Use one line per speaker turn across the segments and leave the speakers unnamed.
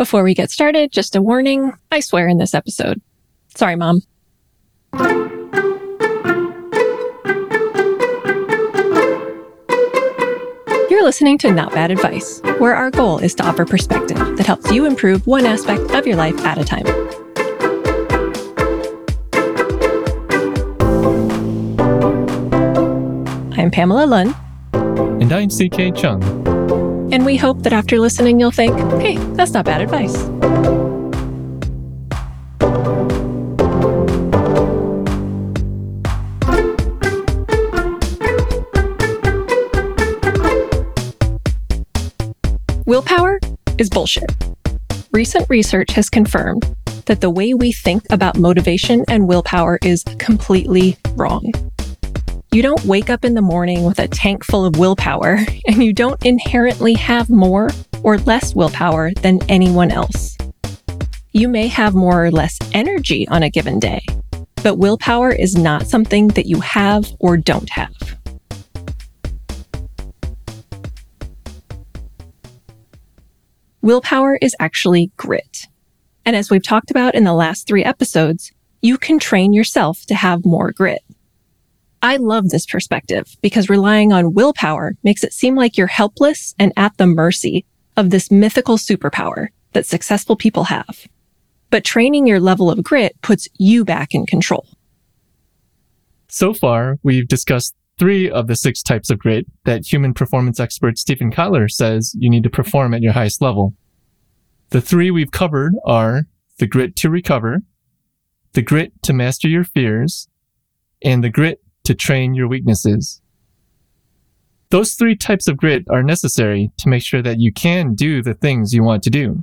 Before we get started, just a warning I swear in this episode. Sorry, Mom. You're listening to Not Bad Advice, where our goal is to offer perspective that helps you improve one aspect of your life at a time. I'm Pamela Lund.
And I'm CK Chung.
And we hope that after listening, you'll think, hey, that's not bad advice. Willpower is bullshit. Recent research has confirmed that the way we think about motivation and willpower is completely wrong. You don't wake up in the morning with a tank full of willpower, and you don't inherently have more or less willpower than anyone else. You may have more or less energy on a given day, but willpower is not something that you have or don't have. Willpower is actually grit. And as we've talked about in the last three episodes, you can train yourself to have more grit. I love this perspective because relying on willpower makes it seem like you're helpless and at the mercy of this mythical superpower that successful people have. But training your level of grit puts you back in control.
So far, we've discussed three of the six types of grit that human performance expert Steven Kotler says you need to perform at your highest level. The three we've covered are the grit to recover, the grit to master your fears, and the grit to train your weaknesses. Those three types of grit are necessary to make sure that you can do the things you want to do.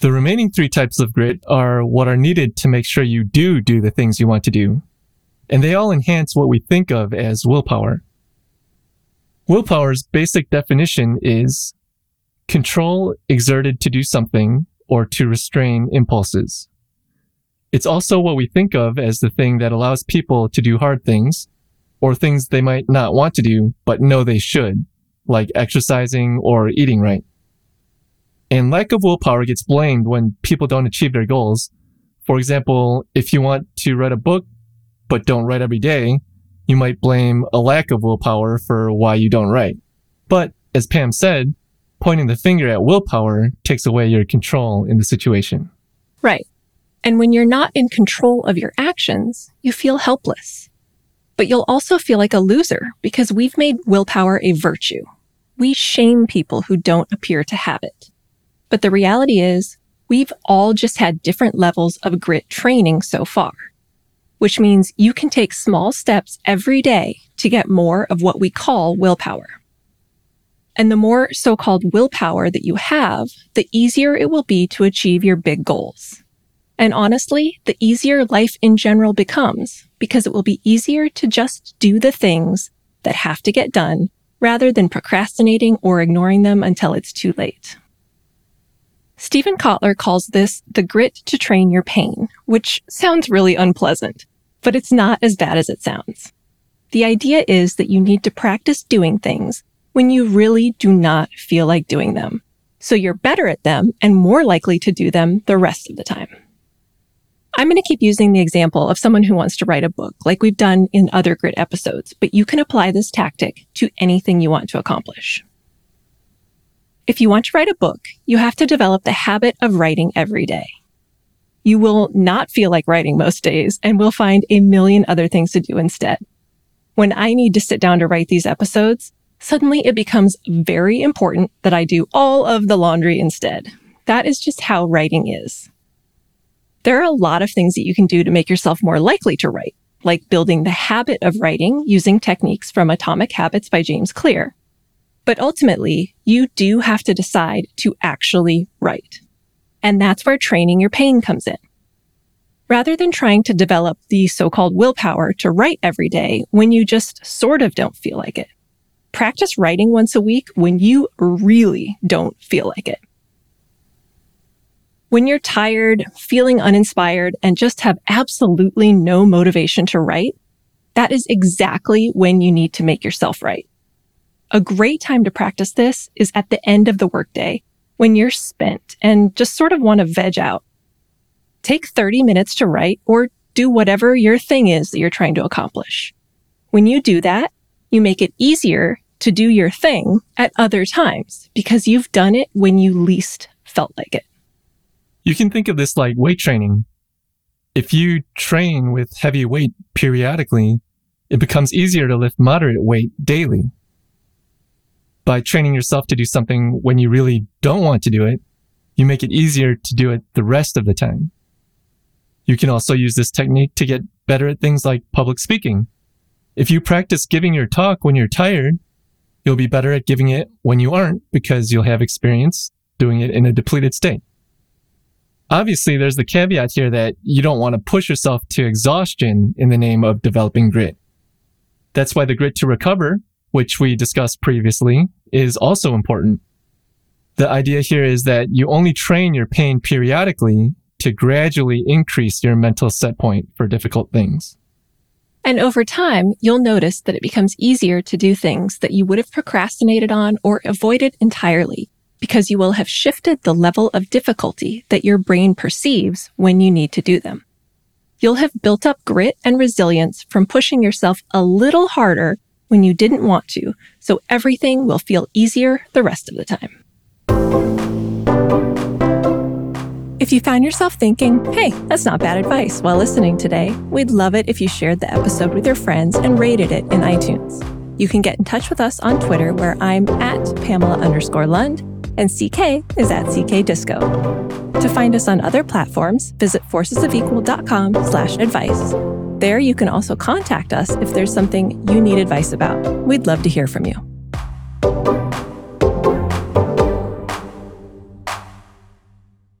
The remaining three types of grit are what are needed to make sure you do do the things you want to do and they all enhance what we think of as willpower. Willpower's basic definition is control exerted to do something or to restrain impulses. It's also what we think of as the thing that allows people to do hard things or things they might not want to do but know they should, like exercising or eating right. And lack of willpower gets blamed when people don't achieve their goals. For example, if you want to write a book but don't write every day, you might blame a lack of willpower for why you don't write. But as Pam said, pointing the finger at willpower takes away your control in the situation.
Right. And when you're not in control of your actions, you feel helpless. But you'll also feel like a loser because we've made willpower a virtue. We shame people who don't appear to have it. But the reality is, we've all just had different levels of grit training so far which means you can take small steps every day to get more of what we call willpower. And the more so-called willpower that you have, the easier it will be to achieve your big goals. And honestly, the easier life in general becomes because it will be easier to just do the things that have to get done rather than procrastinating or ignoring them until it's too late. Steven Kotler calls this the grit to train your pain, which sounds really unpleasant but it's not as bad as it sounds. The idea is that you need to practice doing things when you really do not feel like doing them. So you're better at them and more likely to do them the rest of the time. I'm going to keep using the example of someone who wants to write a book like we've done in other grit episodes, but you can apply this tactic to anything you want to accomplish. If you want to write a book, you have to develop the habit of writing every day. You will not feel like writing most days and will find a million other things to do instead. When I need to sit down to write these episodes, suddenly it becomes very important that I do all of the laundry instead. That is just how writing is. There are a lot of things that you can do to make yourself more likely to write, like building the habit of writing using techniques from Atomic Habits by James Clear. But ultimately, you do have to decide to actually write. And that's where training your pain comes in. Rather than trying to develop the so-called willpower to write every day when you just sort of don't feel like it, practice writing once a week when you really don't feel like it. When you're tired, feeling uninspired, and just have absolutely no motivation to write, that is exactly when you need to make yourself write. A great time to practice this is at the end of the workday when you're spent and just sort of want to veg out. Take 30 minutes to write or do whatever your thing is that you're trying to accomplish. When you do that, you make it easier to do your thing at other times because you've done it when you least felt like it.
You can think of this like weight training. If you train with heavy weight periodically, it becomes easier to lift moderate weight daily. By training yourself to do something when you really don't want to do it, you make it easier to do it the rest of the time. You can also use this technique to get better at things like public speaking. If you practice giving your talk when you're tired, you'll be better at giving it when you aren't because you'll have experience doing it in a depleted state. Obviously, there's the caveat here that you don't want to push yourself to exhaustion in the name of developing grit. That's why the grit to recover, which we discussed previously, is also important. The idea here is that you only train your pain periodically to gradually increase your mental set point for difficult things.
And over time, you'll notice that it becomes easier to do things that you would have procrastinated on or avoided entirely because you will have shifted the level of difficulty that your brain perceives when you need to do them. You'll have built up grit and resilience from pushing yourself a little harder when you didn't want to, so everything will feel easier the rest of the time. If you found yourself thinking, hey, that's not bad advice while listening today, we'd love it if you shared the episode with your friends and rated it in iTunes. You can get in touch with us on Twitter where I'm at Pamela underscore Lund and CK is at CK Disco. To find us on other platforms, visit forcesofequal.com slash advice. There you can also contact us if there's something you need advice about. We'd love to hear from you.